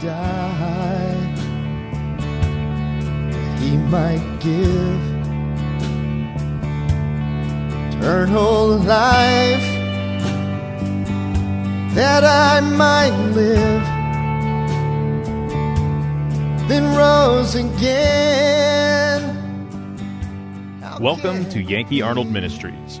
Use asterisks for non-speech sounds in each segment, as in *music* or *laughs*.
die, he might give eternal life that I might live, then rose again. Welcome to Yankee Arnold Ministries.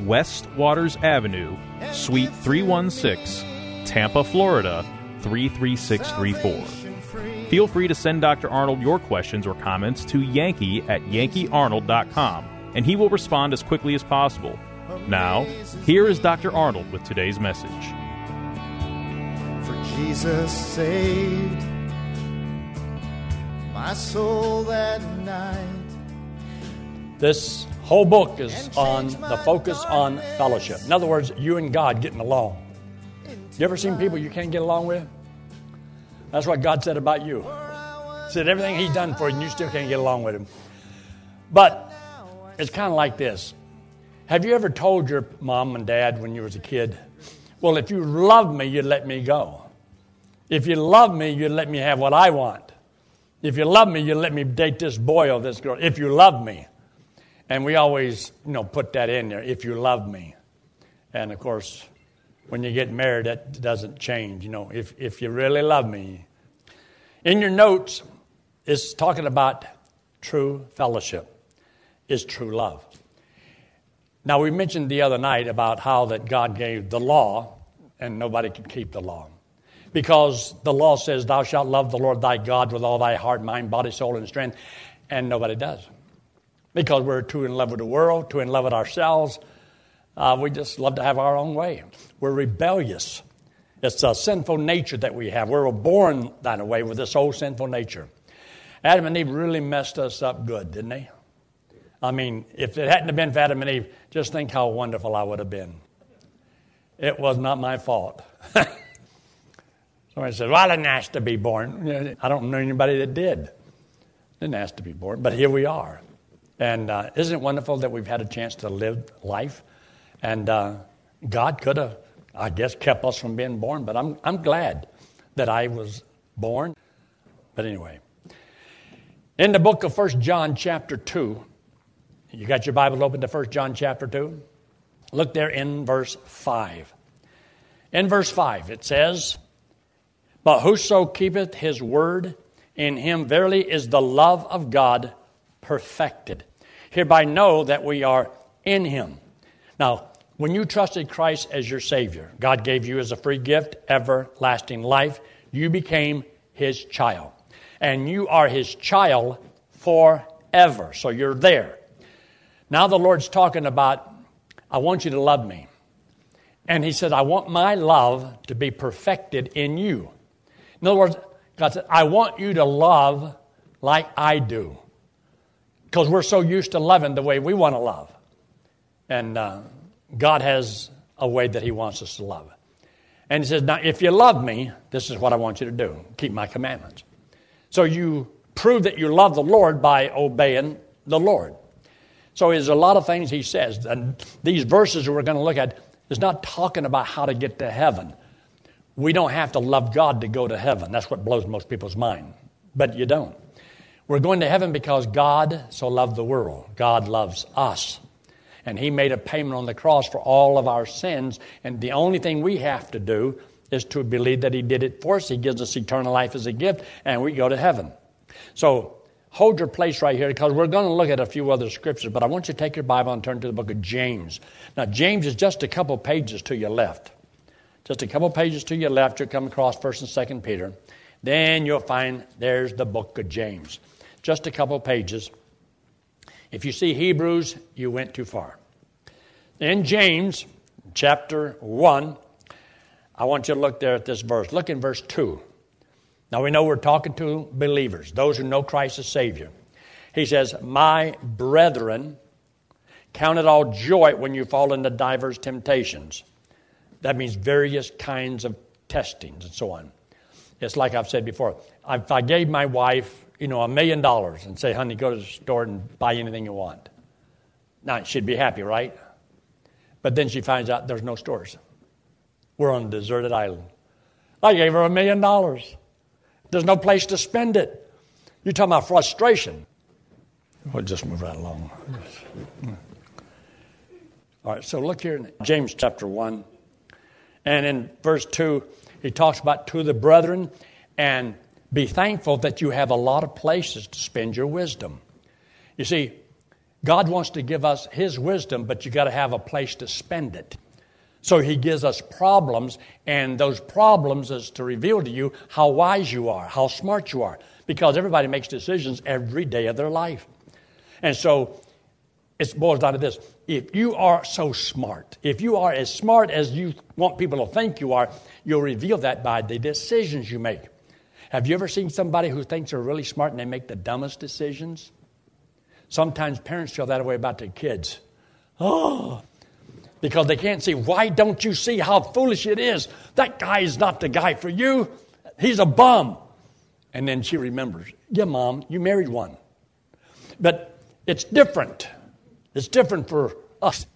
West Waters Avenue, Suite 316, Tampa, Florida 33634. Feel free to send Dr. Arnold your questions or comments to Yankee at yankeearnold.com, and he will respond as quickly as possible. Now, here is Dr. Arnold with today's message. For Jesus saved my soul that night. This whole book is on the focus on fellowship. In other words, you and God getting along. You ever seen people you can't get along with? That's what God said about you. He said everything He's done for you, and you still can't get along with Him. But it's kind of like this. Have you ever told your mom and dad when you was a kid, well, if you love me, you'd let me go. If you love me, you'd let me have what I want. If you love me, you'd let me date this boy or this girl. If you love me. And we always, you know, put that in there, if you love me. And of course, when you get married, that doesn't change, you know, if, if you really love me. In your notes, it's talking about true fellowship, is true love. Now, we mentioned the other night about how that God gave the law, and nobody could keep the law. Because the law says, Thou shalt love the Lord thy God with all thy heart, mind, body, soul, and strength, and nobody does because we're too in love with the world, too in love with ourselves. Uh, we just love to have our own way. We're rebellious. It's a sinful nature that we have. We're born that way with this old sinful nature. Adam and Eve really messed us up good, didn't they? I mean, if it hadn't have been for Adam and Eve, just think how wonderful I would have been. It was not my fault. *laughs* Somebody said, Well, I didn't ask to be born. I don't know anybody that did. Didn't ask to be born, but here we are. And uh, isn't it wonderful that we've had a chance to live life? And uh, God could have, I guess, kept us from being born, but I'm, I'm glad that I was born. But anyway, in the book of First John, chapter 2, you got your Bible open to First John, chapter 2? Look there in verse 5. In verse 5, it says, But whoso keepeth his word, in him verily is the love of God perfected. Hereby know that we are in Him. Now, when you trusted Christ as your Savior, God gave you as a free gift everlasting life. You became His child. And you are His child forever. So you're there. Now the Lord's talking about, I want you to love me. And He said, I want my love to be perfected in you. In other words, God said, I want you to love like I do because we're so used to loving the way we want to love. And uh, God has a way that He wants us to love. And He says, Now, if you love me, this is what I want you to do keep my commandments. So you prove that you love the Lord by obeying the Lord. So there's a lot of things He says. And these verses we're going to look at is not talking about how to get to heaven. We don't have to love God to go to heaven. That's what blows most people's mind. But you don't. We're going to heaven because God so loved the world. God loves us. And He made a payment on the cross for all of our sins. And the only thing we have to do is to believe that He did it for us. He gives us eternal life as a gift, and we go to heaven. So hold your place right here because we're going to look at a few other scriptures. But I want you to take your Bible and turn to the book of James. Now, James is just a couple pages to your left. Just a couple pages to your left, you'll come across 1st and 2nd Peter. Then you'll find there's the book of James just a couple pages. If you see Hebrews, you went too far. In James chapter 1, I want you to look there at this verse. Look in verse 2. Now we know we're talking to believers, those who know Christ as Savior. He says, My brethren, count it all joy when you fall into divers temptations. That means various kinds of testings and so on. It's like I've said before. If I gave my wife, you know, a million dollars and say, honey, go to the store and buy anything you want. Now, she'd be happy, right? But then she finds out there's no stores. We're on a deserted island. I gave her a million dollars. There's no place to spend it. You're talking about frustration. We'll just move right along. All right, so look here in James chapter 1. And in verse 2, he talks about to the brethren and be thankful that you have a lot of places to spend your wisdom. You see, God wants to give us His wisdom, but you got to have a place to spend it. So He gives us problems, and those problems is to reveal to you how wise you are, how smart you are, because everybody makes decisions every day of their life. And so it boils down to this if you are so smart, if you are as smart as you want people to think you are, you'll reveal that by the decisions you make. Have you ever seen somebody who thinks they're really smart and they make the dumbest decisions? Sometimes parents feel that way about their kids. Oh, because they can't see. Why don't you see how foolish it is? That guy is not the guy for you. He's a bum. And then she remembers, yeah, mom, you married one. But it's different. It's different for us.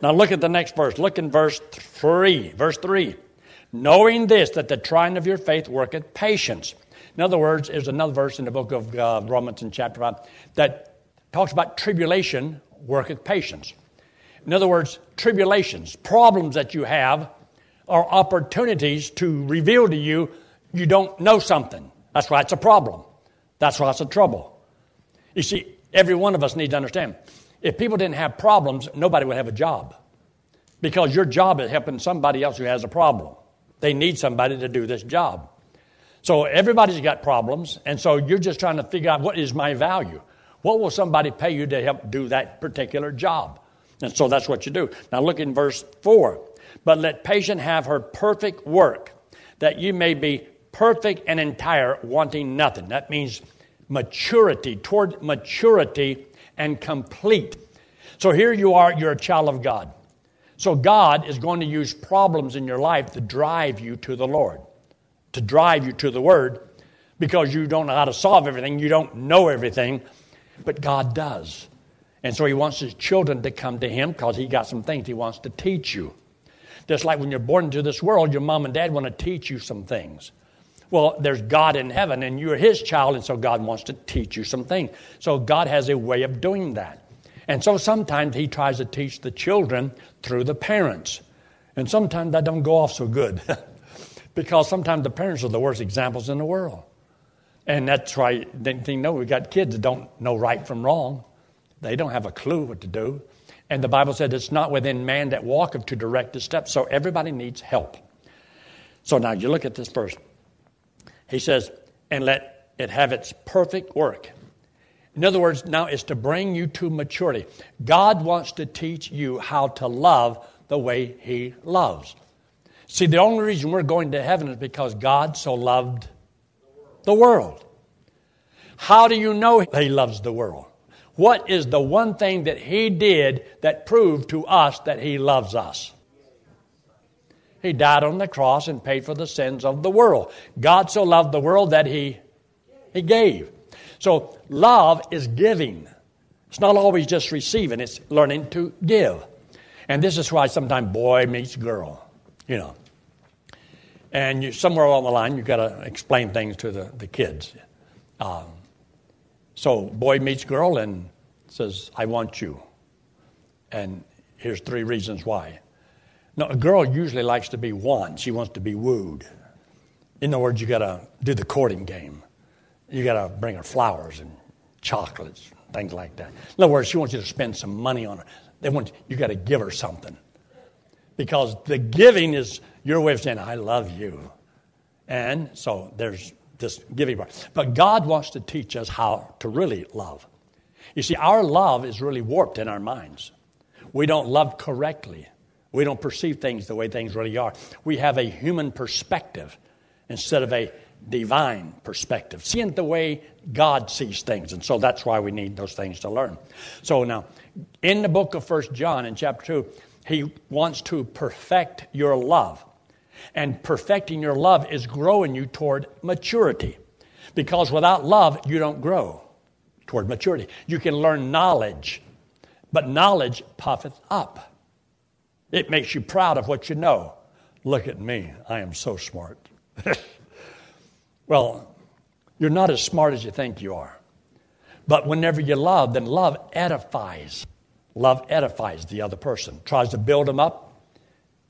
Now look at the next verse. Look in verse 3. Verse 3. Knowing this, that the trying of your faith worketh patience. In other words, there's another verse in the book of uh, Romans in chapter 5 that talks about tribulation worketh patience. In other words, tribulations, problems that you have, are opportunities to reveal to you you don't know something. That's why it's a problem. That's why it's a trouble. You see, every one of us needs to understand if people didn't have problems, nobody would have a job. Because your job is helping somebody else who has a problem. They need somebody to do this job. So everybody's got problems, and so you're just trying to figure out what is my value? What will somebody pay you to help do that particular job? And so that's what you do. Now look in verse 4. But let patience have her perfect work, that you may be perfect and entire, wanting nothing. That means maturity, toward maturity and complete. So here you are, you're a child of God. So God is going to use problems in your life to drive you to the Lord, to drive you to the Word, because you don't know how to solve everything, you don't know everything, but God does. And so He wants His children to come to Him because He got some things He wants to teach you. Just like when you're born into this world, your mom and dad want to teach you some things. Well, there's God in heaven, and you're His child, and so God wants to teach you some things. So God has a way of doing that. And so sometimes He tries to teach the children through the parents. And sometimes that don't go off so good *laughs* because sometimes the parents are the worst examples in the world. And that's why they know we got kids that don't know right from wrong. They don't have a clue what to do. And the Bible said it's not within man that walketh to direct his steps. So everybody needs help. So now you look at this verse. He says, and let it have its perfect work. In other words, now it's to bring you to maturity. God wants to teach you how to love the way He loves. See, the only reason we're going to heaven is because God so loved the world. How do you know He loves the world? What is the one thing that He did that proved to us that He loves us? He died on the cross and paid for the sins of the world. God so loved the world that He, he gave. So love is giving. It's not always just receiving, it's learning to give. And this is why sometimes boy meets girl, you know. And you, somewhere along the line, you've got to explain things to the, the kids. Um, so boy meets girl and says, I want you. And here's three reasons why. Now, a girl usually likes to be won. She wants to be wooed. In other words, you got to do the courting game. You got to bring her flowers and chocolates, things like that. In other words, she wants you to spend some money on her. They want you got to give her something, because the giving is your way of saying I love you, and so there's this giving part. But God wants to teach us how to really love. You see, our love is really warped in our minds. We don't love correctly. We don't perceive things the way things really are. We have a human perspective instead of a divine perspective, seeing the way God sees things. And so that's why we need those things to learn. So now, in the book of First John, in chapter 2, he wants to perfect your love. And perfecting your love is growing you toward maturity. Because without love, you don't grow toward maturity. You can learn knowledge, but knowledge puffeth up. It makes you proud of what you know. Look at me, I am so smart. *laughs* well, you're not as smart as you think you are. But whenever you love, then love edifies. Love edifies the other person, tries to build them up,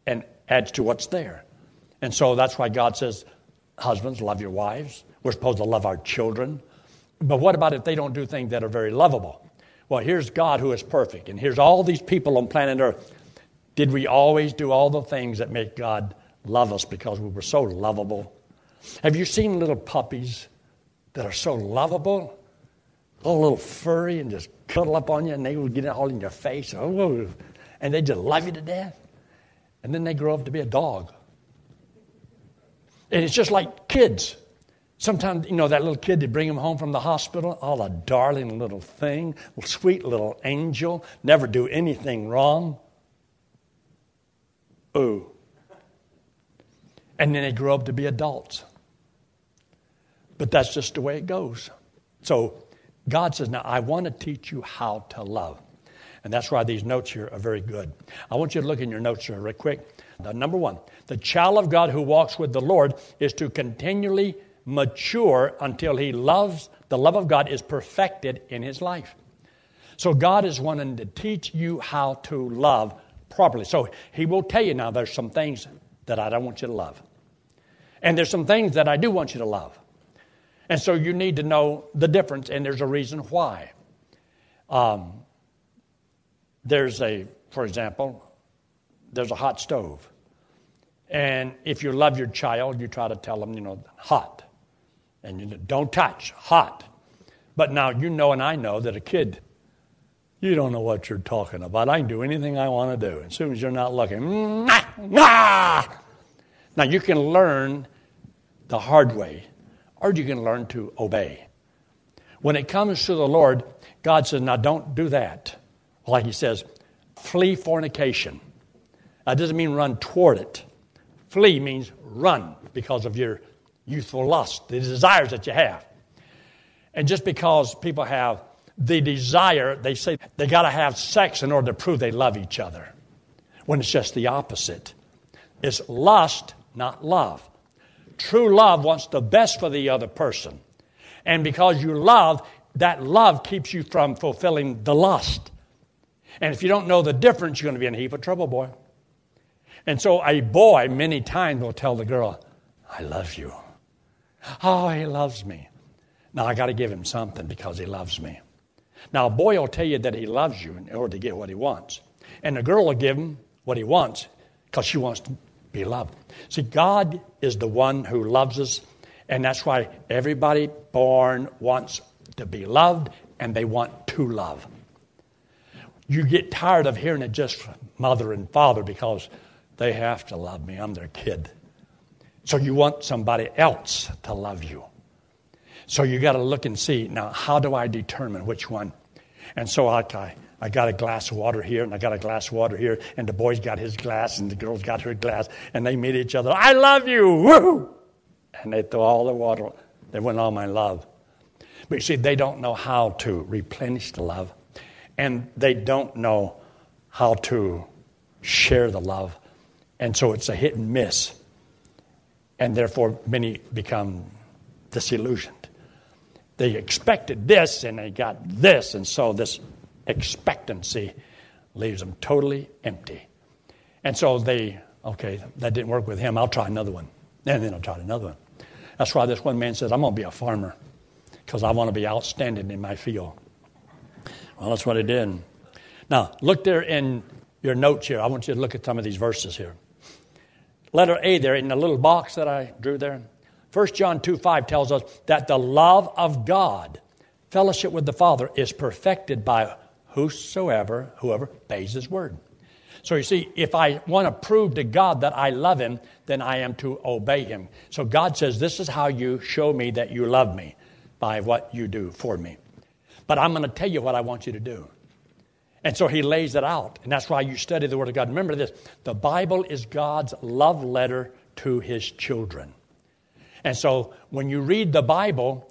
and adds to what's there. And so that's why God says, Husbands, love your wives. We're supposed to love our children. But what about if they don't do things that are very lovable? Well, here's God who is perfect, and here's all these people on planet Earth. Did we always do all the things that make God love us because we were so lovable? Have you seen little puppies that are so lovable? All little furry and just cuddle up on you, and they will get it all in your face. Oh, and they just love you to death. And then they grow up to be a dog. And it's just like kids. Sometimes, you know, that little kid, they bring him home from the hospital, all a darling little thing, sweet little angel, never do anything wrong. Ooh. And then they grow up to be adults. But that's just the way it goes. So God says, Now I want to teach you how to love. And that's why these notes here are very good. I want you to look in your notes here, real quick. Now, number one, the child of God who walks with the Lord is to continually mature until he loves, the love of God is perfected in his life. So God is wanting to teach you how to love properly. So he will tell you now there's some things that I don't want you to love. And there's some things that I do want you to love. And so you need to know the difference, and there's a reason why. Um, there's a, for example, there's a hot stove. And if you love your child, you try to tell them, you know, hot. And you know, don't touch, hot. But now you know and I know that a kid you don't know what you're talking about. I can do anything I want to do as soon as you're not looking. Now, you can learn the hard way, or you can learn to obey. When it comes to the Lord, God says, Now don't do that. Like He says, flee fornication. That doesn't mean run toward it. Flee means run because of your youthful lust, the desires that you have. And just because people have the desire, they say they got to have sex in order to prove they love each other, when it's just the opposite. It's lust, not love. True love wants the best for the other person. And because you love, that love keeps you from fulfilling the lust. And if you don't know the difference, you're going to be in a heap of trouble, boy. And so a boy many times will tell the girl, I love you. Oh, he loves me. Now I got to give him something because he loves me. Now, a boy will tell you that he loves you in order to get what he wants. And the girl will give him what he wants because she wants be loved. See, God is the one who loves us, and that's why everybody born wants to be loved and they want to love. You get tired of hearing it just from mother and father because they have to love me. I'm their kid. So you want somebody else to love you. So you got to look and see now, how do I determine which one? And so I, I, got a glass of water here, and I got a glass of water here, and the boy's got his glass, and the girl's got her glass, and they meet each other. I love you! Woo! And they throw all the water. They went all my love. But you see, they don't know how to replenish the love, and they don't know how to share the love. And so it's a hit and miss. And therefore, many become disillusioned. They expected this and they got this, and so this expectancy leaves them totally empty. And so they, okay, that didn't work with him. I'll try another one. And then I'll try another one. That's why this one man says, I'm going to be a farmer because I want to be outstanding in my field. Well, that's what he did. Now, look there in your notes here. I want you to look at some of these verses here. Letter A there in the little box that I drew there. 1 John 2 5 tells us that the love of God, fellowship with the Father, is perfected by whosoever, whoever obeys his word. So you see, if I want to prove to God that I love Him, then I am to obey Him. So God says, This is how you show me that you love me by what you do for me. But I'm going to tell you what I want you to do. And so He lays it out. And that's why you study the Word of God. Remember this the Bible is God's love letter to His children. And so when you read the Bible,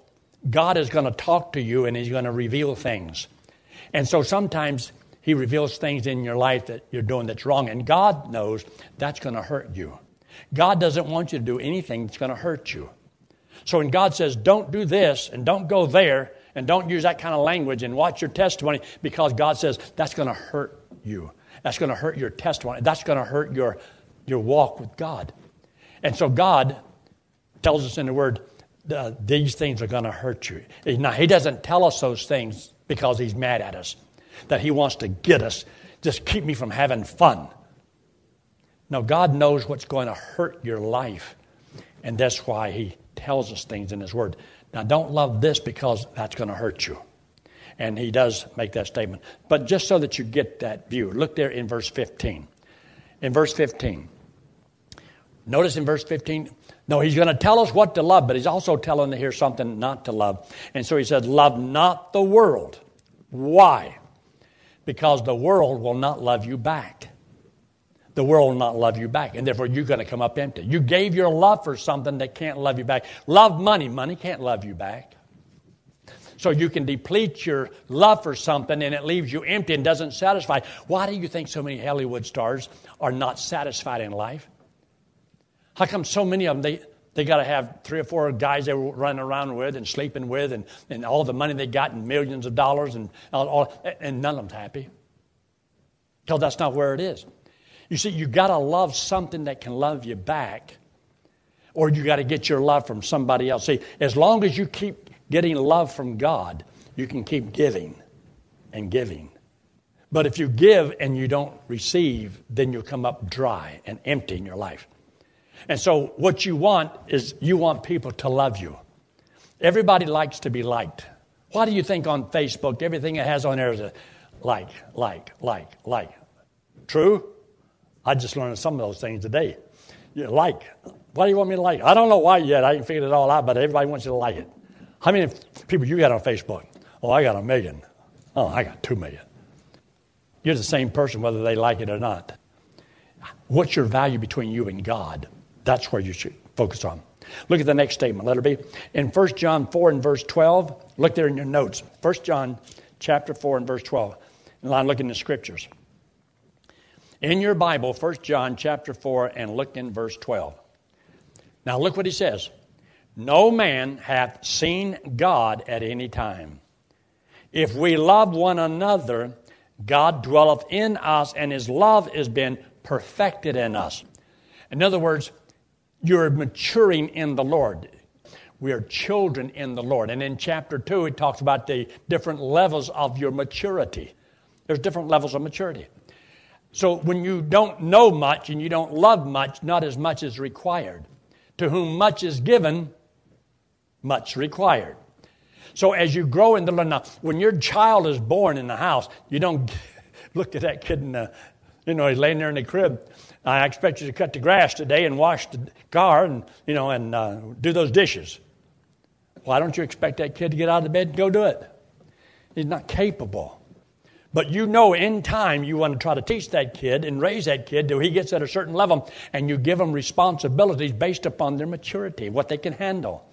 God is going to talk to you and He's going to reveal things. And so sometimes he reveals things in your life that you're doing that's wrong, and God knows that's going to hurt you. God doesn't want you to do anything that's going to hurt you. So when God says, don't do this and don't go there and don't use that kind of language and watch your testimony, because God says that's going to hurt you. That's going to hurt your testimony. That's going to hurt your, your walk with God. And so God tells us in the Word, these things are going to hurt you. Now, He doesn't tell us those things because He's mad at us that He wants to get us. Just keep me from having fun. No, God knows what's going to hurt your life. And that's why He tells us things in His Word. Now, don't love this because that's going to hurt you. And He does make that statement. But just so that you get that view, look there in verse 15. In verse 15, notice in verse 15, no, He's going to tell us what to love, but He's also telling us here something not to love. And so He says, Love not the world. Why? because the world will not love you back. The world will not love you back, and therefore you're going to come up empty. You gave your love for something that can't love you back. Love money, money can't love you back. So you can deplete your love for something and it leaves you empty and doesn't satisfy. Why do you think so many Hollywood stars are not satisfied in life? How come so many of them, they, they got to have three or four guys they were running around with and sleeping with, and, and all the money they got, and millions of dollars, and, all, and none of them's happy. Because that's not where it is. You see, you got to love something that can love you back, or you got to get your love from somebody else. See, as long as you keep getting love from God, you can keep giving and giving. But if you give and you don't receive, then you'll come up dry and empty in your life. And so, what you want is you want people to love you. Everybody likes to be liked. Why do you think on Facebook everything it has on there is a like, like, like, like? True? I just learned some of those things today. You like. Why do you want me to like? I don't know why yet. I ain't figured it all out, but everybody wants you to like it. How many people you got on Facebook? Oh, I got a million. Oh, I got two million. You're the same person whether they like it or not. What's your value between you and God? That's where you should focus on. Look at the next statement, letter B. In 1 John 4 and verse 12, look there in your notes. 1 John chapter 4 and verse 12. And I'm looking in the scriptures. In your Bible, 1 John chapter 4, and look in verse 12. Now look what he says. No man hath seen God at any time. If we love one another, God dwelleth in us, and his love is been perfected in us. In other words, you're maturing in the Lord. We are children in the Lord. And in chapter 2, it talks about the different levels of your maturity. There's different levels of maturity. So when you don't know much and you don't love much, not as much is required. To whom much is given, much required. So as you grow in the Lord, now when your child is born in the house, you don't *laughs* look at that kid in the, you know, he's laying there in the crib. I expect you to cut the grass today and wash the car and, you know, and uh, do those dishes. Why don't you expect that kid to get out of bed and go do it? He's not capable. But you know in time you want to try to teach that kid and raise that kid till he gets at a certain level and you give them responsibilities based upon their maturity, what they can handle.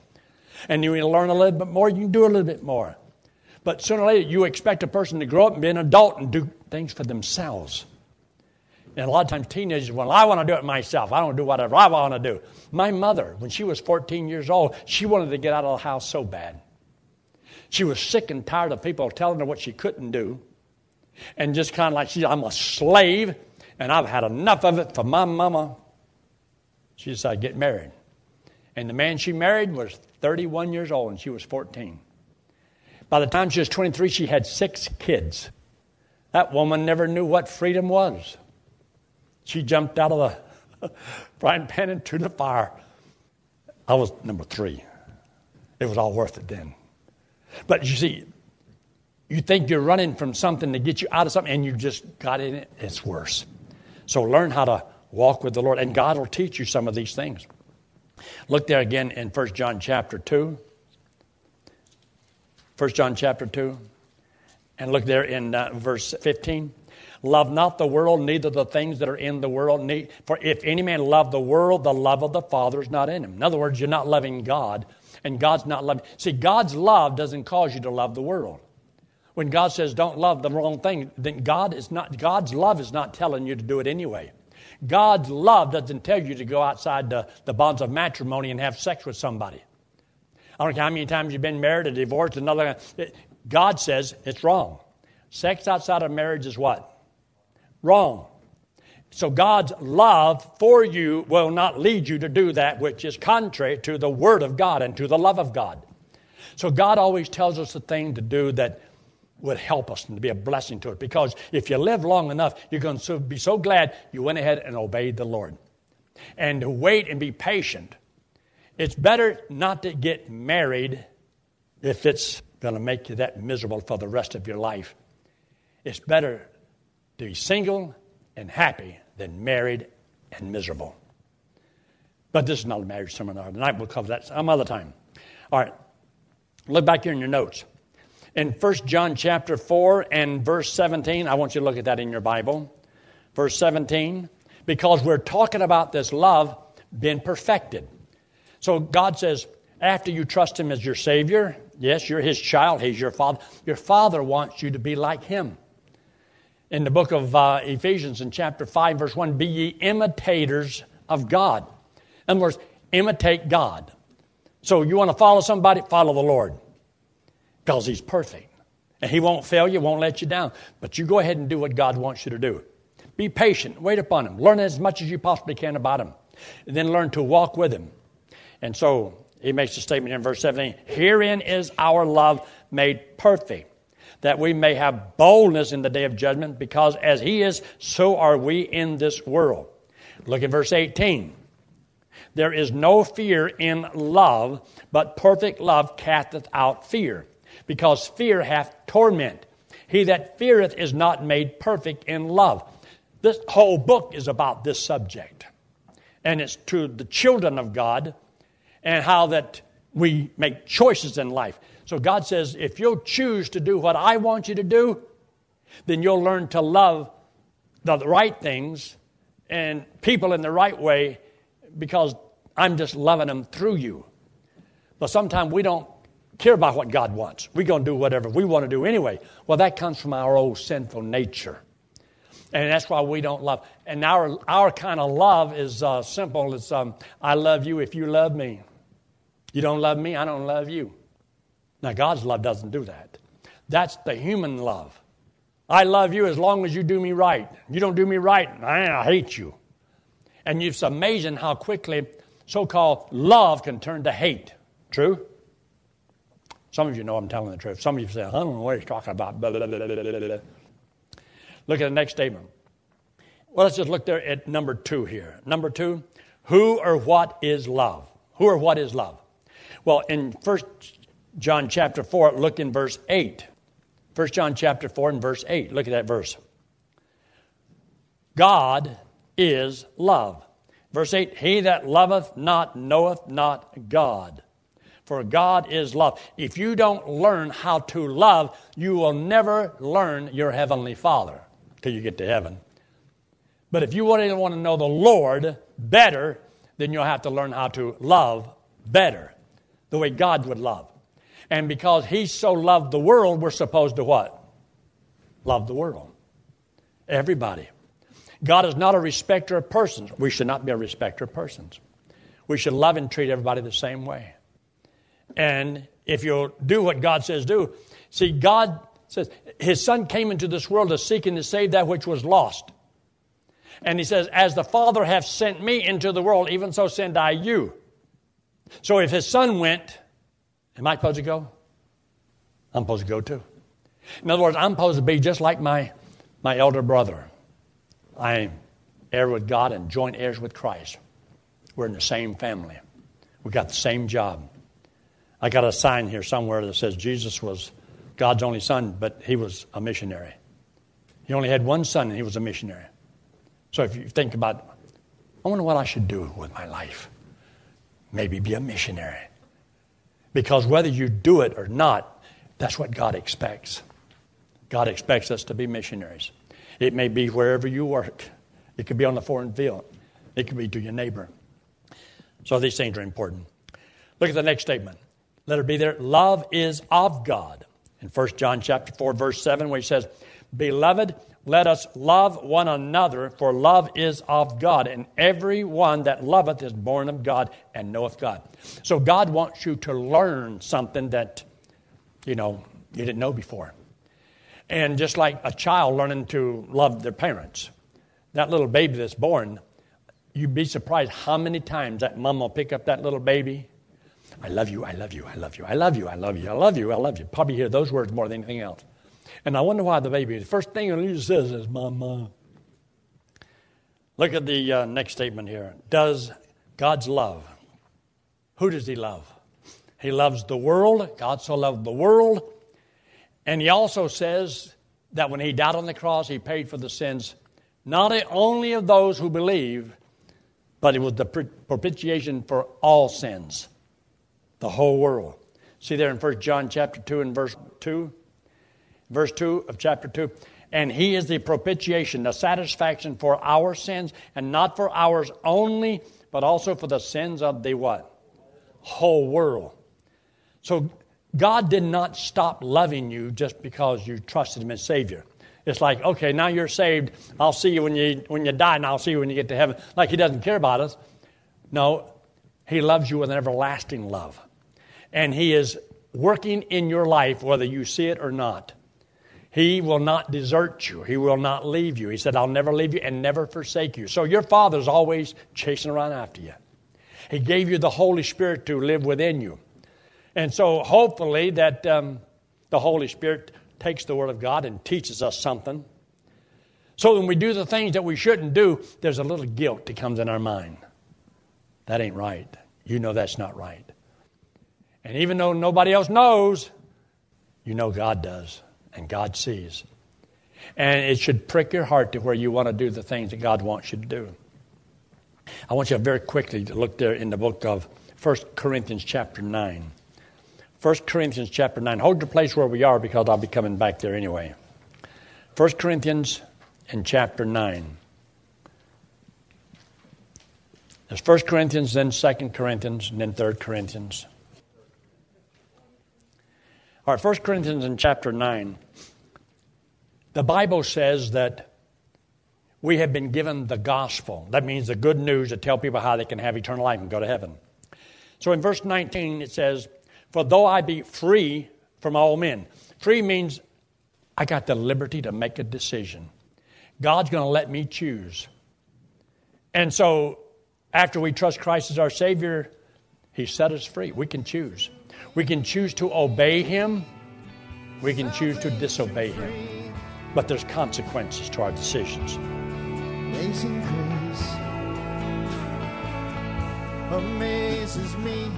And you learn a little bit more, you can do a little bit more. But sooner or later you expect a person to grow up and be an adult and do things for themselves. And a lot of times teenagers, well, I want to do it myself. I don't do whatever I want to do. My mother, when she was 14 years old, she wanted to get out of the house so bad. She was sick and tired of people telling her what she couldn't do. And just kind of like, she, I'm a slave, and I've had enough of it for my mama. She decided to get married. And the man she married was 31 years old, and she was 14. By the time she was 23, she had six kids. That woman never knew what freedom was. She jumped out of the *laughs* frying pan into the fire. I was number three. It was all worth it then. But you see, you think you're running from something to get you out of something, and you just got in it, it's worse. So learn how to walk with the Lord, and God will teach you some of these things. Look there again in 1 John chapter 2. 1 John chapter 2. And look there in uh, verse 15. Love not the world, neither the things that are in the world. For if any man love the world, the love of the Father is not in him. In other words, you're not loving God, and God's not loving. See, God's love doesn't cause you to love the world. When God says don't love the wrong thing, then God is not God's love is not telling you to do it anyway. God's love doesn't tell you to go outside the, the bonds of matrimony and have sex with somebody. I don't care how many times you've been married or divorced, another. God says it's wrong. Sex outside of marriage is what? Wrong. So God's love for you will not lead you to do that which is contrary to the Word of God and to the love of God. So God always tells us the thing to do that would help us and to be a blessing to us. Because if you live long enough, you're going to be so glad you went ahead and obeyed the Lord. And to wait and be patient. It's better not to get married if it's going to make you that miserable for the rest of your life. It's better to be single and happy than married and miserable. But this is not a marriage seminar. Tonight we'll cover that some other time. All right. Look back here in your notes. In 1 John chapter 4 and verse 17, I want you to look at that in your Bible. Verse 17, because we're talking about this love being perfected. So God says, after you trust Him as your Savior, yes, you're His child, He's your Father. Your Father wants you to be like Him in the book of uh, Ephesians in chapter 5, verse 1 Be ye imitators of God. In other words, imitate God. So you want to follow somebody, follow the Lord because He's perfect. And He won't fail you, won't let you down. But you go ahead and do what God wants you to do. Be patient, wait upon Him, learn as much as you possibly can about Him, and then learn to walk with Him. And so He makes a statement in verse 17 Herein is our love made perfect that we may have boldness in the day of judgment, because as he is, so are we in this world. Look at verse 18. There is no fear in love, but perfect love casteth out fear, because fear hath torment. He that feareth is not made perfect in love. This whole book is about this subject. And it's to the children of God and how that we make choices in life. So God says, if you'll choose to do what I want you to do, then you'll learn to love the right things and people in the right way because I'm just loving them through you. But sometimes we don't care about what God wants. We're going to do whatever we want to do anyway. Well, that comes from our old sinful nature. And that's why we don't love. And our, our kind of love is uh, simple. It's um, I love you if you love me. You don't love me, I don't love you. Now, God's love doesn't do that. That's the human love. I love you as long as you do me right. You don't do me right, I hate you. And it's amazing how quickly so called love can turn to hate. True? Some of you know I'm telling the truth. Some of you say, I don't know what he's talking about. Look at the next statement. Well, let's just look there at number two here. Number two, who or what is love? Who or what is love? Well, in First John chapter 4, look in verse 8. 1 John chapter 4 and verse 8. Look at that verse. God is love. Verse 8 He that loveth not knoweth not God, for God is love. If you don't learn how to love, you will never learn your heavenly Father till you get to heaven. But if you want to know the Lord better, then you'll have to learn how to love better, the way God would love. And because he so loved the world, we're supposed to what? Love the world. Everybody. God is not a respecter of persons. We should not be a respecter of persons. We should love and treat everybody the same way. And if you'll do what God says do, see, God says, His Son came into this world to seek and to save that which was lost. And He says, As the Father hath sent me into the world, even so send I you. So if His Son went, Am I supposed to go? I'm supposed to go too. In other words, I'm supposed to be just like my, my elder brother. I'm heir with God and joint heirs with Christ. We're in the same family. We got the same job. I got a sign here somewhere that says Jesus was God's only son, but he was a missionary. He only had one son and he was a missionary. So if you think about, I wonder what I should do with my life. Maybe be a missionary. Because whether you do it or not, that's what God expects. God expects us to be missionaries. It may be wherever you work. It could be on the foreign field. It could be to your neighbor. So these things are important. Look at the next statement. Let it be there. Love is of God. In 1 John chapter 4, verse 7, where he says, Beloved, let us love one another, for love is of God, and every one that loveth is born of God and knoweth God. So God wants you to learn something that, you know, you didn't know before. And just like a child learning to love their parents, that little baby that's born, you'd be surprised how many times that mom will pick up that little baby. I love you, I love you, I love you, I love you, I love you, I love you, I love you. Probably hear those words more than anything else. And I wonder why the baby, the first thing usually says is, Mama. Look at the uh, next statement here. Does God's love, who does He love? He loves the world. God so loved the world. And He also says that when He died on the cross, He paid for the sins not only of those who believe, but it was the propitiation for all sins, the whole world. See there in 1 John chapter 2 and verse 2? verse 2 of chapter 2. And he is the propitiation, the satisfaction for our sins, and not for ours only, but also for the sins of the what? Whole world. So God did not stop loving you just because you trusted him as Savior. It's like, okay, now you're saved. I'll see you when you when you die, and I'll see you when you get to heaven. Like he doesn't care about us. No, he loves you with an everlasting love. And he is working in your life whether you see it or not. He will not desert you. He will not leave you. He said, I'll never leave you and never forsake you. So your Father's always chasing around after you. He gave you the Holy Spirit to live within you. And so hopefully that um, the Holy Spirit takes the Word of God and teaches us something. So when we do the things that we shouldn't do, there's a little guilt that comes in our mind. That ain't right. You know that's not right. And even though nobody else knows, you know God does and God sees. And it should prick your heart to where you want to do the things that God wants you to do. I want you very quickly to look there in the book of 1 Corinthians chapter 9. 1 Corinthians chapter 9. Hold your place where we are because I'll be coming back there anyway. 1 Corinthians in chapter 9. There's 1 Corinthians, then 2 Corinthians, and then 3 Corinthians. All right, 1 Corinthians in chapter 9. The Bible says that we have been given the gospel. That means the good news to tell people how they can have eternal life and go to heaven. So in verse 19 it says, For though I be free from all men. Free means I got the liberty to make a decision. God's going to let me choose. And so after we trust Christ as our Savior, He set us free. We can choose. We can choose to obey Him, we can choose to disobey Him. But there's consequences to our decisions. Amazing grace amazes me.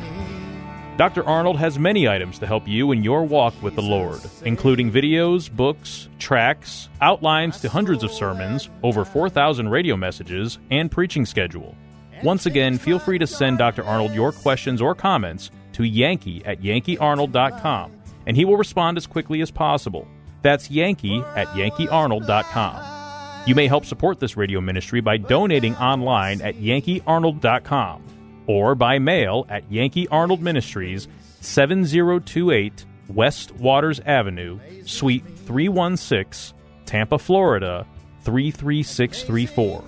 Dr. Arnold has many items to help you in your walk with the Lord, including videos, books, tracts, outlines to hundreds of sermons, over 4,000 radio messages, and preaching schedule. Once again, feel free to send Dr. Arnold your questions or comments to Yankee at yankeearnold.com, and he will respond as quickly as possible. That's Yankee at yankeearnold.com. You may help support this radio ministry by donating online at yankeearnold.com or by mail at Yankee Arnold Ministries, 7028 West Waters Avenue, Suite 316, Tampa, Florida 33634.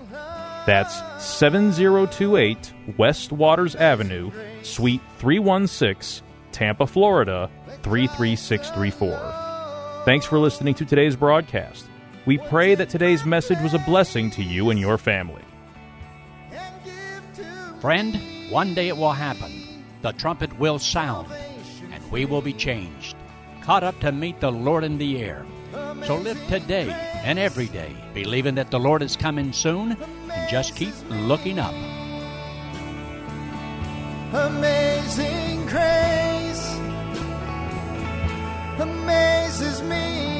That's 7028 West Waters Avenue, Suite 316, Tampa, Florida 33634. Thanks for listening to today's broadcast. We pray that today's message was a blessing to you and your family. Friend, one day it will happen. The trumpet will sound, and we will be changed, caught up to meet the Lord in the air. So live today and every day, believing that the Lord is coming soon, and just keep looking up. Amazing grace amazes me.